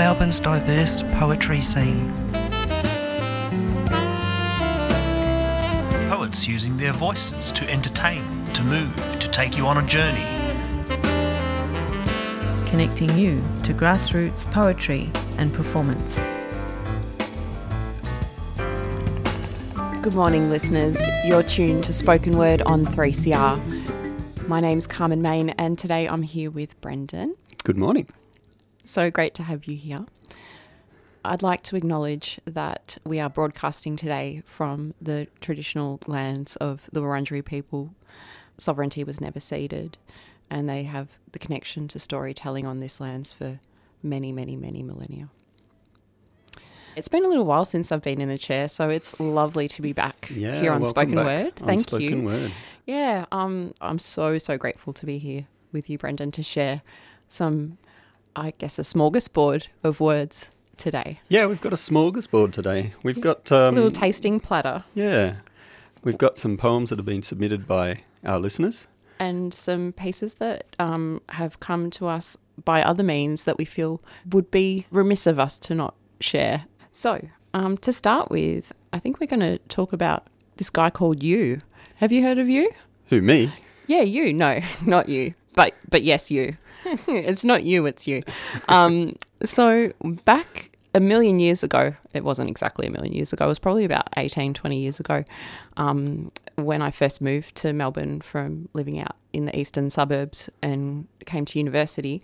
taste of Melbourne's diverse poetry scene. Poets using their voices to entertain, to move, to take you on a journey. Connecting you to grassroots poetry and performance. Good morning, listeners. You're tuned to Spoken Word on 3CR. My name's Carmen Main, and today I'm here with Brendan. Good morning. So great to have you here. I'd like to acknowledge that we are broadcasting today from the traditional lands of the Wurundjeri people. Sovereignty was never ceded, and they have the connection to storytelling on this lands for many, many, many millennia. It's been a little while since I've been in the chair, so it's lovely to be back Yeah, here on Spoken Word. Thank Spoken you. Word. Yeah, um, I'm so so grateful to be here with you, Brendan, to share some, I guess, a smorgasbord of words today. Yeah, we've got a smorgasbord today. We've got um, a little tasting platter yeah, we've got some poems that have been submitted by our listeners. and some pieces that um, have come to us by other means that we feel would be remiss of us to not share. So, um, to start with, I think we're going to talk about this guy called You. Have you heard of You? Who me? Yeah, you. No, not you. But but yes, you. it's not you, it's you. Um, so back a million years ago, it wasn't exactly a million years ago, it was probably about 18, 20 years ago, um, when I first moved to Melbourne from living out in the eastern suburbs and came to university,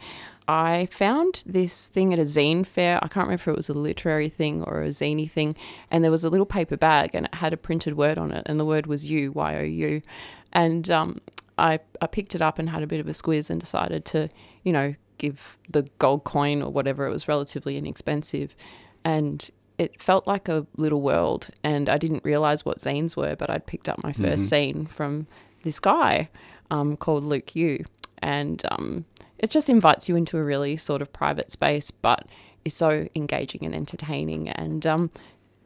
I found this thing at a zine fair. I can't remember if it was a literary thing or a zine thing. And there was a little paper bag and it had a printed word on it. And the word was you, Y O U. And um, I, I picked it up and had a bit of a squiz and decided to, you know, give the gold coin or whatever. It was relatively inexpensive. And it felt like a little world. And I didn't realize what zines were, but I'd picked up my 1st zine from this guy um, called Luke You. And um, it just invites you into a really sort of private space, but is so engaging and entertaining. And um,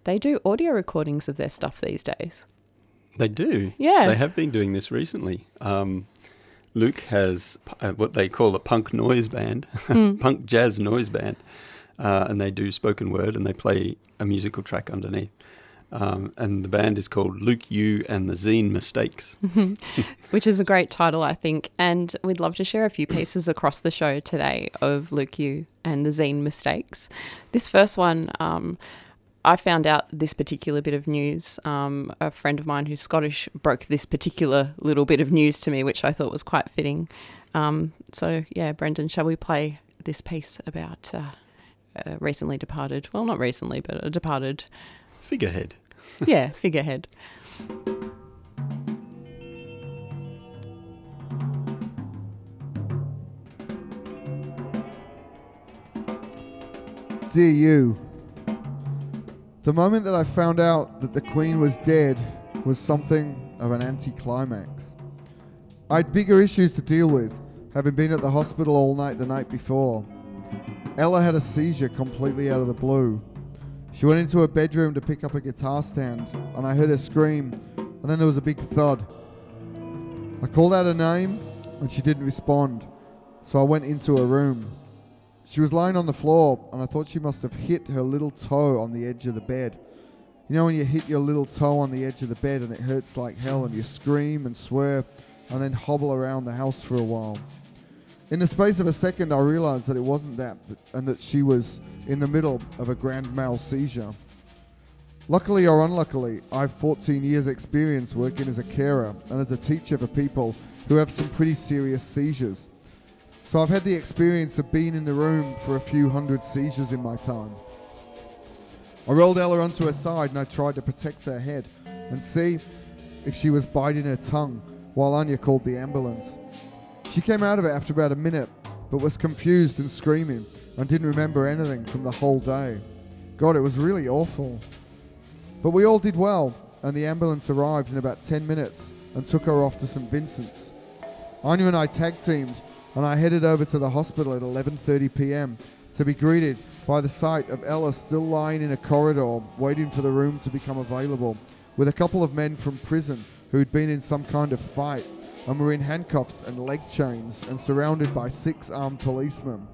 they do audio recordings of their stuff these days. They do. Yeah. They have been doing this recently. Um, Luke has uh, what they call a punk noise band, Hmm. punk jazz noise band, uh, and they do spoken word and they play a musical track underneath. Um, and the band is called Luke You and the Zine Mistakes. which is a great title, I think. And we'd love to share a few pieces across the show today of Luke You and the Zine mistakes. This first one, um, I found out this particular bit of news. Um, a friend of mine who's Scottish broke this particular little bit of news to me, which I thought was quite fitting. Um, so, yeah, Brendan, shall we play this piece about uh, uh, recently departed? Well, not recently, but a departed, Figurehead. yeah, figurehead. Dear you, the moment that I found out that the Queen was dead was something of an anticlimax. I had bigger issues to deal with, having been at the hospital all night the night before. Ella had a seizure completely out of the blue. She went into her bedroom to pick up a guitar stand, and I heard her scream, and then there was a big thud. I called out her name, and she didn't respond, so I went into her room. She was lying on the floor, and I thought she must have hit her little toe on the edge of the bed. You know, when you hit your little toe on the edge of the bed and it hurts like hell, and you scream and swear, and then hobble around the house for a while. In the space of a second, I realized that it wasn't that, and that she was in the middle of a grand mal seizure. Luckily or unluckily, I have 14 years' experience working as a carer and as a teacher for people who have some pretty serious seizures. So I've had the experience of being in the room for a few hundred seizures in my time. I rolled Ella onto her side and I tried to protect her head and see if she was biting her tongue while Anya called the ambulance. She came out of it after about a minute, but was confused and screaming and didn't remember anything from the whole day. God, it was really awful. But we all did well, and the ambulance arrived in about 10 minutes and took her off to St. Vincent's. Anya and I tag teamed, and I headed over to the hospital at 11:30 p.m. to be greeted by the sight of Ella still lying in a corridor waiting for the room to become available, with a couple of men from prison who'd been in some kind of fight and were in handcuffs and leg chains and surrounded by six armed policemen.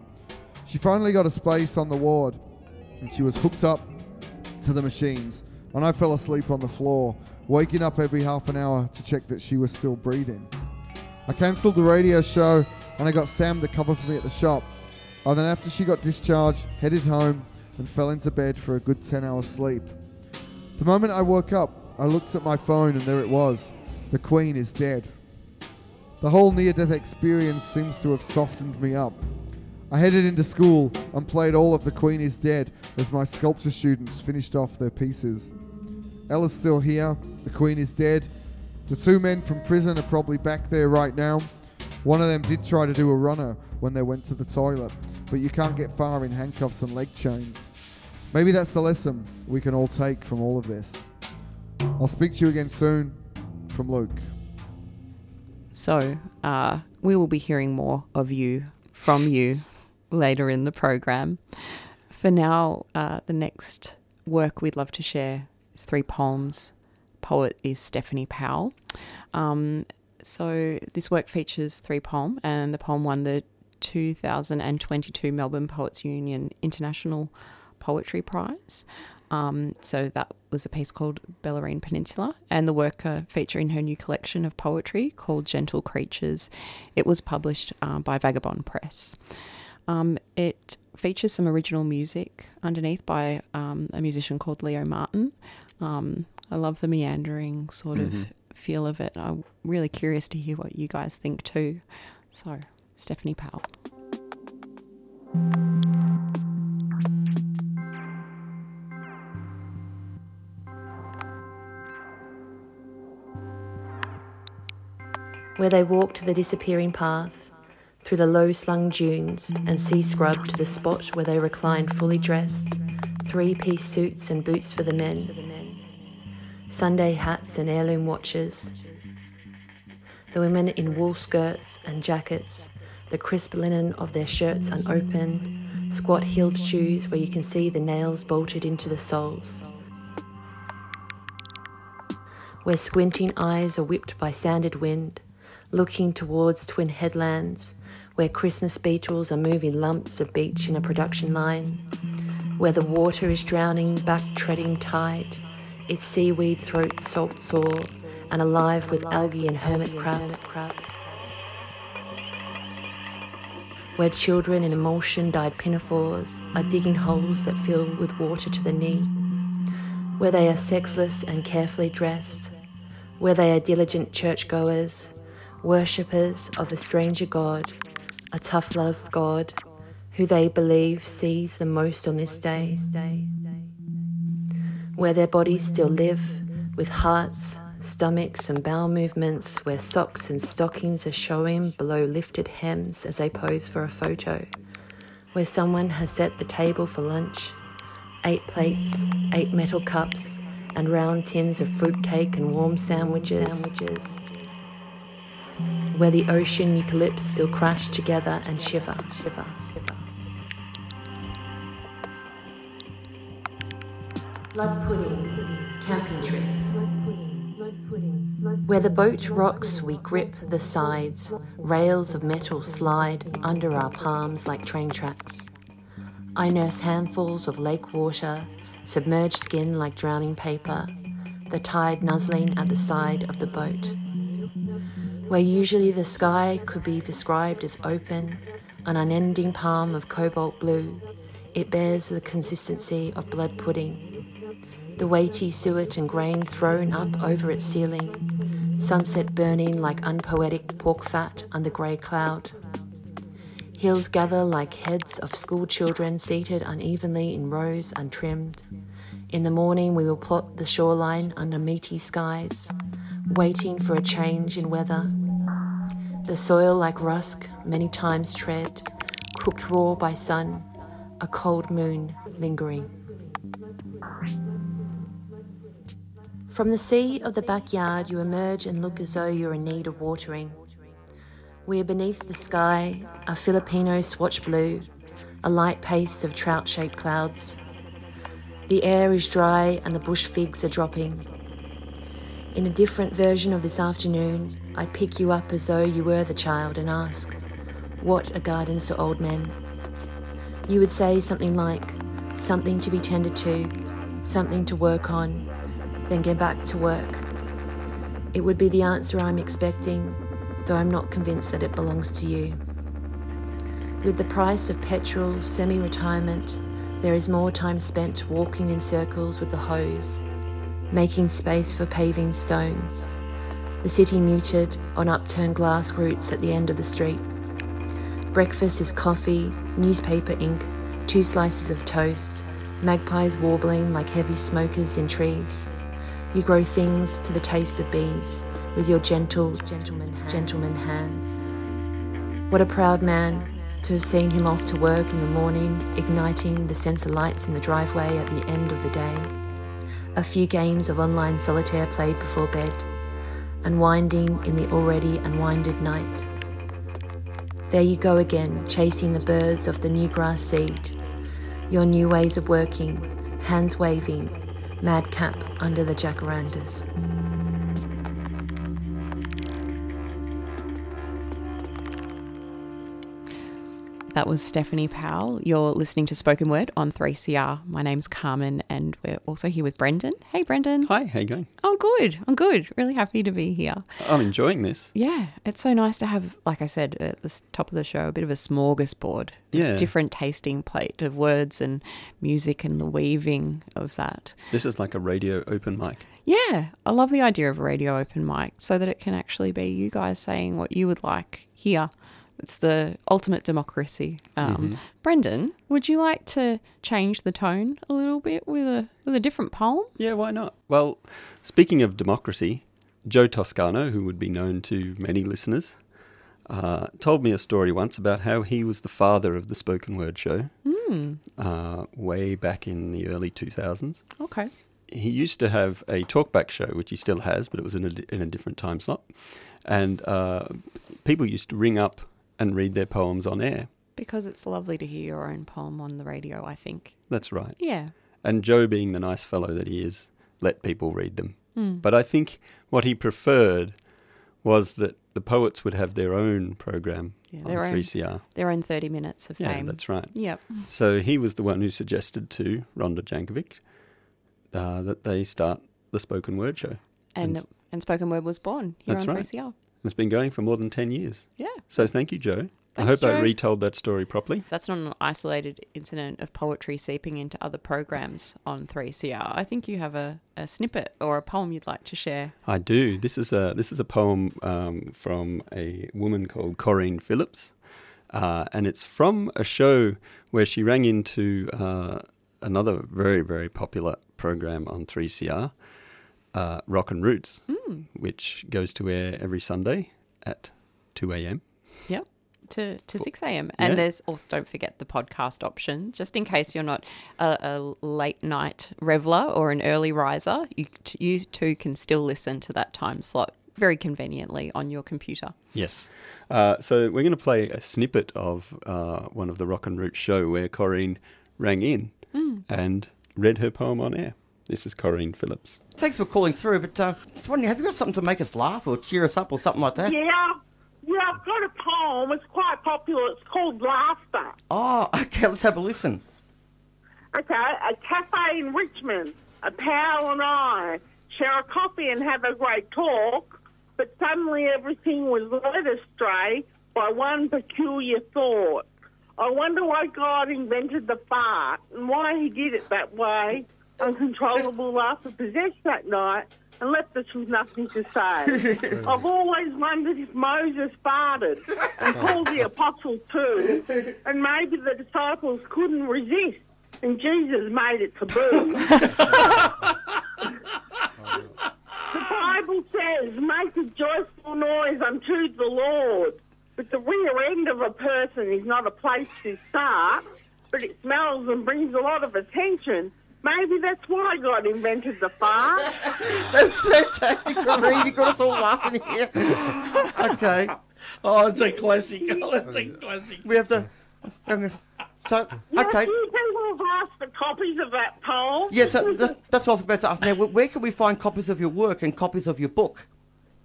She finally got a space on the ward and she was hooked up to the machines. And I fell asleep on the floor, waking up every half an hour to check that she was still breathing. I cancelled the radio show and I got Sam to cover for me at the shop. And then, after she got discharged, headed home and fell into bed for a good 10 hours sleep. The moment I woke up, I looked at my phone and there it was. The Queen is dead. The whole near death experience seems to have softened me up. I headed into school and played all of The Queen is Dead as my sculpture students finished off their pieces. Ella's still here, The Queen is dead. The two men from prison are probably back there right now. One of them did try to do a runner when they went to the toilet, but you can't get far in handcuffs and leg chains. Maybe that's the lesson we can all take from all of this. I'll speak to you again soon. From Luke. So, uh, we will be hearing more of you from you later in the program. For now, uh, the next work we'd love to share is three poems. Poet is Stephanie Powell. Um, so, this work features three poems, and the poem won the 2022 Melbourne Poets Union International Poetry Prize. Um, so that was a piece called Bellarine Peninsula, and the work uh, feature in her new collection of poetry called Gentle Creatures. It was published uh, by Vagabond Press. Um, it features some original music underneath by um, a musician called Leo Martin. Um, I love the meandering sort Mm-hmm. of feel of it. I'm really curious to hear what you guys think too. So, Stephanie Powell. where they walked the disappearing path through the low slung dunes and sea scrub to the spot where they reclined fully dressed, three piece suits and boots for the men, Sunday hats and heirloom watches. The women in wool skirts and jackets, the crisp linen of their shirts unopened, squat heeled shoes where you can see the nails bolted into the soles where squinting eyes are whipped by sanded wind, looking towards twin headlands, where Christmas beetles are moving lumps of beach in a production line, where the water is drowning back treading tide, its seaweed throat salt sore and alive with algae and hermit crabs. Where children in emulsion dyed pinafores are digging holes that fill with water to the knee, where they are sexless and carefully dressed, where they are diligent churchgoers, worshippers of a stranger God, a tough love God, who they believe sees the most on this day, where their bodies still live with hearts, stomachs, and bowel movements, where socks and stockings are showing below lifted hems as they pose for a photo, where someone has set the table for lunch, eight plates, eight metal cups, and round tins of fruitcake and warm sandwiches. sandwiches. Where the ocean eucalypts still crash together and shiver, shiver, Blood pudding, camping trip. Where the boat rocks, we grip the sides. Rails of metal slide under our palms like train tracks. I nurse handfuls of lake water, submerged skin like drowning paper, the tide nuzzling at the side of the boat. Where usually the sky could be described as open, an unending palm of cobalt blue, it bears the consistency of blood pudding. The weighty suet and grain thrown up over its ceiling, sunset burning like unpoetic pork fat under grey cloud. Hills gather like heads of school children seated unevenly in rows untrimmed. In the morning, we will plot the shoreline under meaty skies, waiting for a change in weather. The soil like rusk, many times tread, cooked raw by sun, a cold moon lingering. From the sea of the backyard, you emerge and look as though you're in need of watering. We are beneath the sky, a Filipino swatch blue, a light paste of trout shaped clouds. The air is dry and the bush figs are dropping. In a different version of this afternoon, I'd pick you up as though you were the child and ask, What are gardens to old men? You would say something like, something to be tended to, something to work on, then get back to work. It would be the answer I'm expecting, though I'm not convinced that it belongs to you. With the price of petrol, semi retirement, there is more time spent walking in circles with the hose, making space for paving stones, the city muted on upturned glass routes at the end of the street. Breakfast is coffee, newspaper ink, two slices of toast, magpies warbling like heavy smokers in trees. You grow things to the taste of bees with your gentle, gentleman, gentleman hands. What a proud man to have seen him off to work in the morning, igniting the sensor lights in the driveway at the end of the day. A few games of online solitaire played before bed, unwinding in the already unwinded night. There you go again, chasing the birds of the new grass seed. Your new ways of working, hands waving, madcap under the jacarandas. That was Stephanie Powell. You're listening to Spoken Word on 3CR. My name's Carmen, and we're also here with Brendan. Hey, Brendan. Hi, how you going? I'm good. I'm good. Really happy to be here. I'm enjoying this. Yeah, it's so nice to have, like I said at the top of the show, a bit of a smorgasbord. Yeah. Different tasting plate of words and music and the weaving of that. This is like a radio open mic. Yeah, I love the idea of a radio open mic so that it can actually be you guys saying what you would like here. It's the ultimate democracy. Um, Brendan, would you like to change the tone a little bit with a with a different poem? Yeah, why not? Well, speaking of democracy, Joe Toscano, who would be known to many listeners, uh, told me a story once about how he was the father of the spoken word show uh, way back in the early 2000s. Okay. He used to have a talkback show, which he still has, but it was in a, in a different time slot. And uh, people used to ring up and read their poems on air. Because it's lovely to hear your own poem on the radio, I think. That's right. Yeah. And Joe, being the nice fellow that he is, let people read them. Hmm. But I think what he preferred was that the poets would have their own program Yeah, on their 3CR. Their own 30 minutes of Yeah, fame. that's right. Yep. So he was the one who suggested to Rhonda Jankovic uh, that they start the spoken word show. And, And- and Spoken Word was born here on right. 3CR. It's been going for more than 10 years. Yeah. So thank you, Joe. I Thanks, hope I retold that story properly. That's not an isolated incident of poetry seeping into other programs on 3CR. I think you have a, a snippet or a poem you'd like to share. I do. This is a this is a poem um, from a woman called Corinne Phillips, uh, and it's from a show where she rang into uh, another very very popular program on 3CR, uh, Rock and Roots, which goes to air every Sunday at 2 a.m. Yep. To, to 6 a.m. And Yeah. there's also, don't forget the podcast option, just in case you're not a, a late night reveler or an early riser, you, t- you too can still listen to that time slot very conveniently on your computer. Yes. Uh, so we're going to play a snippet of uh, one of the Rock and Roots show where Corinne rang in and read her poem on air. This is Corinne Phillips. Thanks for calling through, but uh, just wondering, have you got something to make us laugh or cheer us up or something like that? Yeah, yeah, I've got a poem. It's quite popular. It's called Laughter. Oh, okay, let's have a listen. Okay, a cafe in Richmond. A pal and I share a coffee and have a great talk, but suddenly everything was led astray by one peculiar thought. I wonder why God invented the fart and why he did it that way. Uncontrollable laughter possessed that night and left us with nothing to say. I've always wondered if Moses farted and Paul the Apostle too, and maybe the disciples couldn't resist and Jesus made it taboo. The Bible says, make a joyful noise unto the Lord. But the rear end of a person is not a place to start, but it smells and brings a lot of attention. Maybe that's why God invented the fart. That's fantastic, Corinne. You got us all laughing here. Okay, Oh, it's a classic. Oh, it's a classic. we have to. So, Yeah, okay. few people have asked for copies of that poem. Yeah, so that's, that's what I was about to ask. Now, where can we find copies of your work and copies of your book?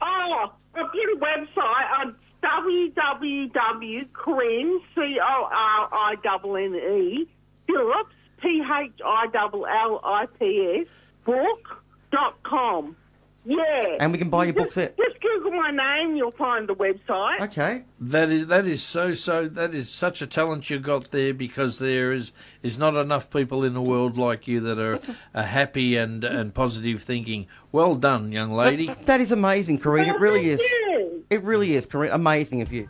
Oh, I've got a website. Uh, I'd www.corinne, C-O-R-I-N-N-E, Phillips, P-H-I-L-L-I-P-S, book.com. Yeah. And we can buy your books there. Just Google my name, you'll find the website. Okay. That is that is so so that is such a talent you got there because there is is not enough people in the world like you that are, are happy and and positive thinking. Well done, young lady. That's- that is amazing, Corinne. It really is. It really is, Corinne. Amazing of you.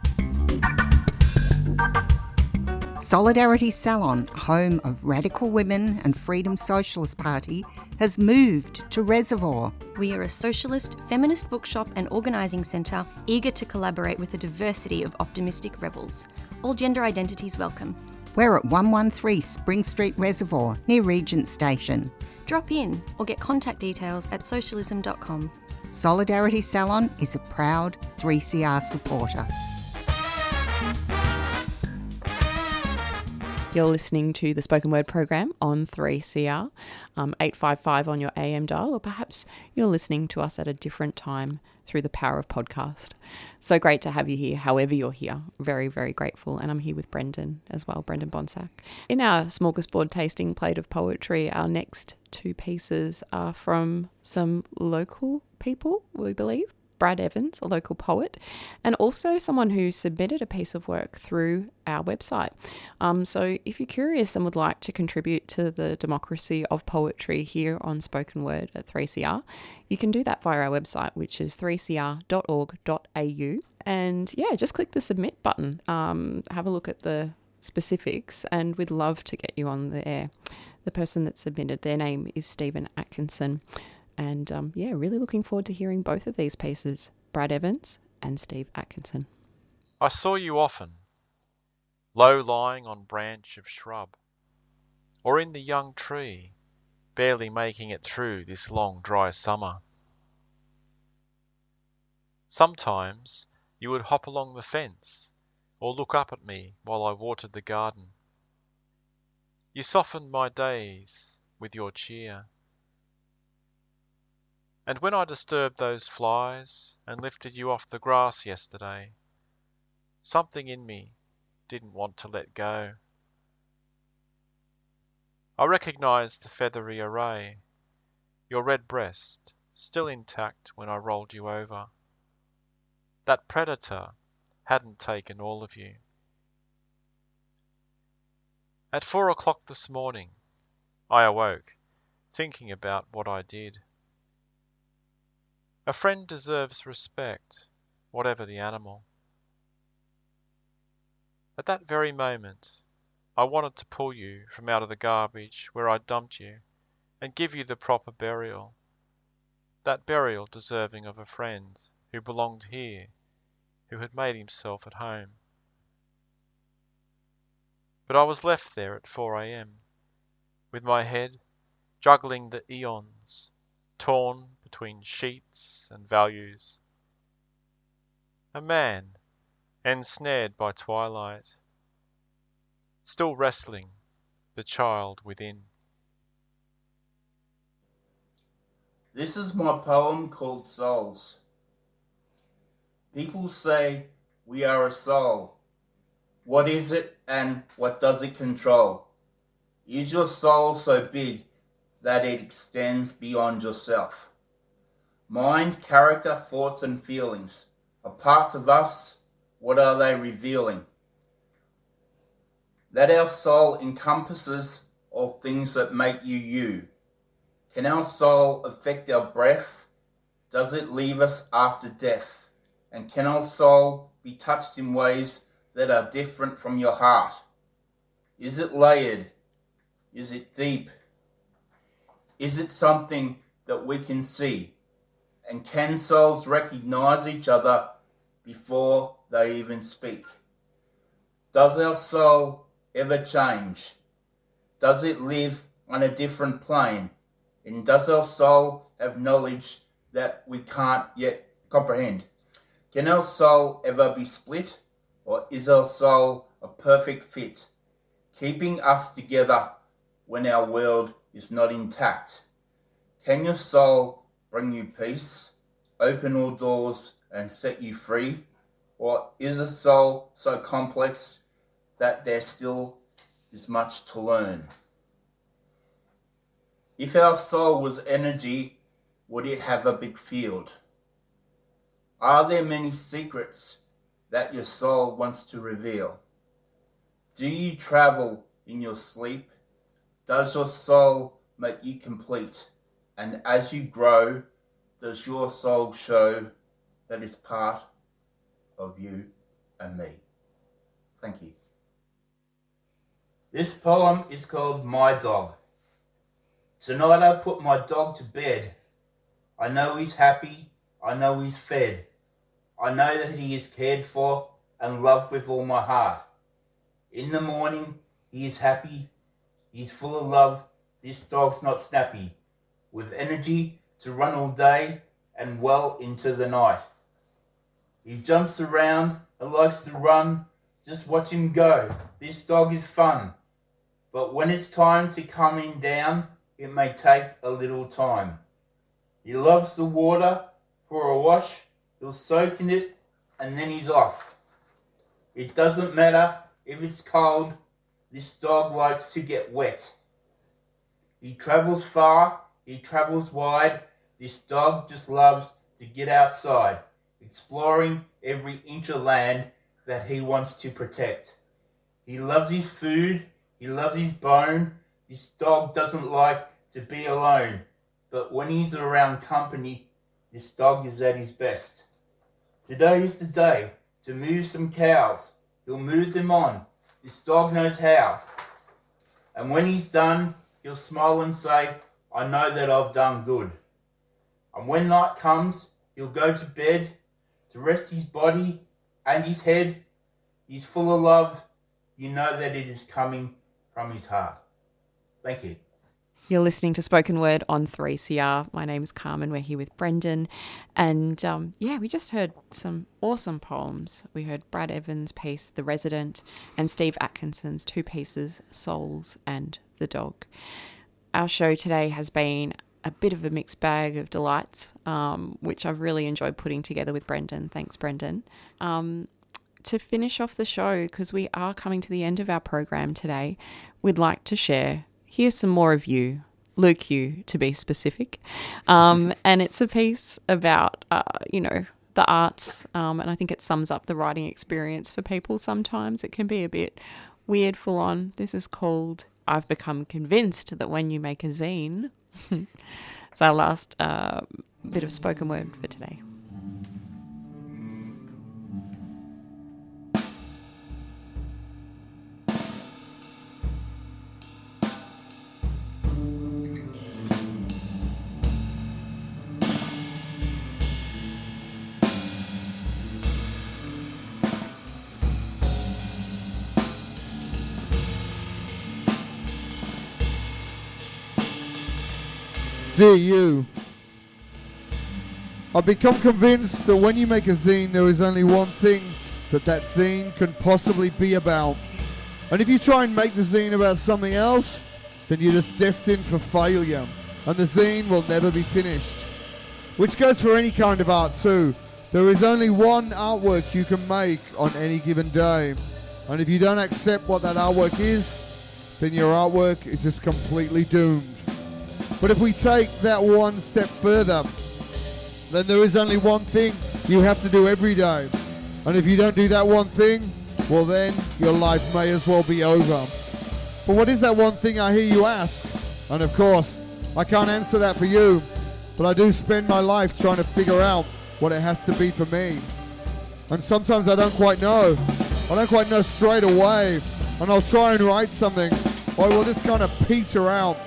Solidarity Salon, home of Radical Women and Freedom Socialist Party, has moved to Reservoir. We are a socialist, feminist bookshop and organising centre eager to collaborate with a diversity of optimistic rebels. All gender identities welcome. We're at 113 Spring Street Reservoir, near Regent Station. Drop in or get contact details at socialism.com. Solidarity Salon is a proud 3CR supporter. You're listening to the spoken word program on 3CR, um, 855 on your AM dial, or perhaps you're listening to us at a different time through the power of podcast. So great to have you here, however, you're here. Very, very grateful. And I'm here with Brendan as well, Brendan Bonsack. In our smorgasbord tasting plate of poetry, our next two pieces are from some local people, we believe. Brad Evans, a local poet, and also someone who submitted a piece of work through our website. Um, so, if you're curious and would like to contribute to the democracy of poetry here on Spoken Word at 3CR, you can do that via our website, which is 3cr.org.au. And yeah, just click the submit button, um, have a look at the specifics, and we'd love to get you on the air. The person that submitted their name is Steven Atkinson. And um, yeah, really looking forward to hearing both of these pieces Brad Evans and Steve Atkinson. I saw you often, low lying on branch of shrub, or in the young tree, barely making it through this long dry summer. Sometimes you would hop along the fence, or look up at me while I watered the garden. You softened my days with your cheer. And when I disturbed those flies and lifted you off the grass yesterday, something in me didn't want to let go. I recognized the feathery array, your red breast still intact when I rolled you over. That predator hadn't taken all of you. At four o'clock this morning, I awoke, thinking about what I did. A friend deserves respect, whatever the animal. At that very moment, I wanted to pull you from out of the garbage where I dumped you and give you the proper burial. That burial deserving of a friend who belonged here, who had made himself at home. But I was left there at 4 a.m., with my head juggling the eons, torn between sheets and values. A man, ensnared by twilight, still wrestling the child within. This is my poem called Souls. People say we are a soul. What is it and what does it control? Is your soul so big that it extends beyond yourself? Mind, character, thoughts, and feelings are parts of us. What are they revealing? That our soul encompasses all things that make you you. Can our soul affect our breath? Does it leave us after death? And can our soul be touched in ways that are different from your heart? Is it layered? Is it deep? Is it something that we can see? And can souls recognize each other before they even speak? Does our soul ever change? Does it live on a different plane? And does our soul have knowledge that we can't yet comprehend? Can our soul ever be split? Or is our soul a perfect fit, keeping us together when our world is not intact? Can your soul bring you peace, open all doors and set you free? Or is a soul so complex that there still is much to learn? If our soul was energy, would it have a big field? Are there many secrets that your soul wants to reveal? Do you travel in your sleep? Does your soul make you complete? And as you grow, does your soul show that it's part of you and me? Thank you. This poem is called My Dog. Tonight I put my dog to bed. I know he's happy. I know he's fed. I know that he is cared for and loved with all my heart. In the morning, he is happy. He's full of love. This dog's not snappy. With energy to run all day and well into the night. He jumps around and likes to run. Just watch him go. This dog is fun. But when it's time to come in down, it may take a little time. He loves the water for a wash. He'll soak in it and then he's off. It doesn't matter if it's cold. This dog likes to get wet. He travels far. He travels wide. This dog just loves to get outside, exploring every inch of land that he wants to protect. He loves his food. He loves his bone. This dog doesn't like to be alone, but when he's around company, this dog is at his best. Today is the day to move some cows. He'll move them on. This dog knows how. And when he's done, he'll smile and say, I know that I've done good. And when night comes, he'll go to bed to rest his body and his head. He's full of love. You know that it is coming from his heart. Thank you. You're listening to Spoken Word on 3CR. My name is Carmen. We're here with Brendan. And um, yeah, we just heard some awesome poems. We heard Brad Evans' piece, The Resident, and Steve Atkinson's two pieces, Souls and The Dog. Our show today has been a bit of a mixed bag of delights, um, which I've really enjoyed putting together with Brendan. Thanks, Brendan. Um, to finish off the show, because we are coming to the end of our program today, we'd like to share here's some more of you, Luke you to be specific. Um, and it's a piece about, uh, you know, the arts. Um, and I think it sums up the writing experience for people sometimes. It can be a bit weird, full on. This is called I've Become Convinced That When You Make a Zine. it's our last uh, bit of spoken word for today. You, I've become convinced that when you make a zine, there is only one thing that that zine can possibly be about. And if you try and make the zine about something else, then you're just destined for failure, and the zine will never be finished. Which goes for any kind of art too. There is only one artwork you can make on any given day. And if you don't accept what that artwork is, then your artwork is just completely doomed. But if we take that one step further, then there is only one thing you have to do every day. And if you don't do that one thing, well, then your life may as well be over. But what is that one thing I hear you ask? And of course, I can't answer that for you, but I do spend my life trying to figure out what it has to be for me. And sometimes I don't quite know. I don't quite know straight away. And I'll try and write something, or will just kind of peter out.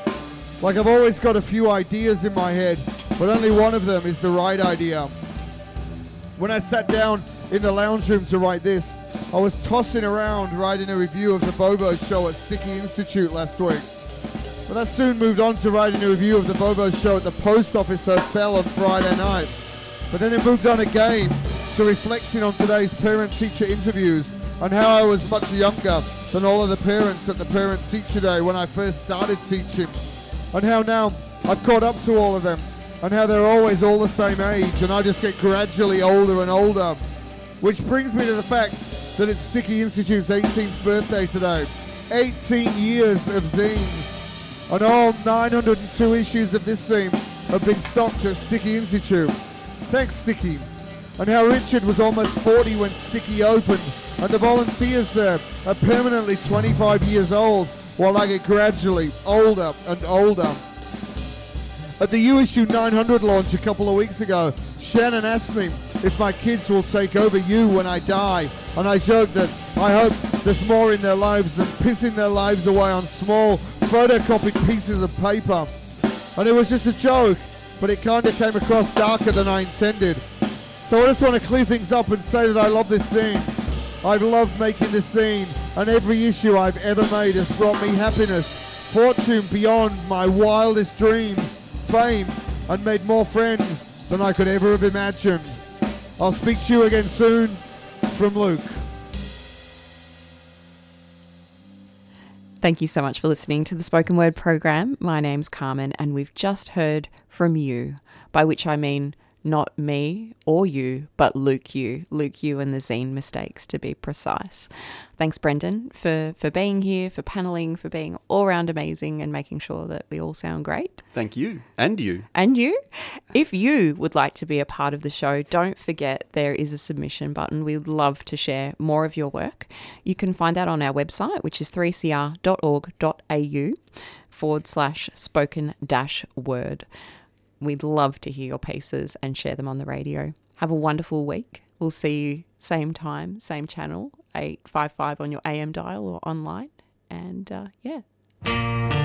Like I've always got a few ideas in my head, but only one of them is the right idea. When I sat down in the lounge room to write this, I was tossing around writing a review of the Bobo show at Sticky Institute last week. But I soon moved on to writing a review of the Bobo show at the Post Office Hotel on Friday night. But then it moved on again to reflecting on today's parent-teacher interviews and how I was much younger than all of the parents at the parent-teacher day when I first started teaching. And how now I've caught up to all of them and how they're always all the same age and I just get gradually older and older. Which brings me to the fact that it's Sticky Institute's 18th birthday today. 18 years of zines. And all 902 issues of this zine have been stocked at Sticky Institute. Thanks, Sticky. And how Richard was almost 40 when Sticky opened, and the volunteers there are permanently 25 years old, while I get gradually older and older. At the USU 900 launch a couple of weeks ago, Shannon asked me if my kids will take over you when I die, and I joked that I hope there's more in their lives than pissing their lives away on small photocopied pieces of paper. And it was just a joke, but it kind of came across darker than I intended. So I just want to clear things up and say that I love this zine. I've loved making this zine, and every issue I've ever made has brought me happiness, fortune beyond my wildest dreams, fame, and made more friends than I could ever have imagined. I'll speak to you again soon from Luke. Thank you so much for listening to the Spoken Word program. My name's Carmen, and we've just heard from you, by which I mean not me or you, but Luke you, Luke you and the zine mistakes to be precise. Thanks, Brendan, for, for being here, for paneling, for being all round amazing and making sure that we all sound great. Thank you. And you. And you. If you would like to be a part of the show, don't forget there is a submission button. We'd love to share more of your work. You can find that on our website, which is 3cr.org.au forward slash spoken dash word. We'd love to hear your pieces and share them on the radio. Have a wonderful week. We'll see you same time, same channel, 855 on your AM dial or online. And uh, yeah.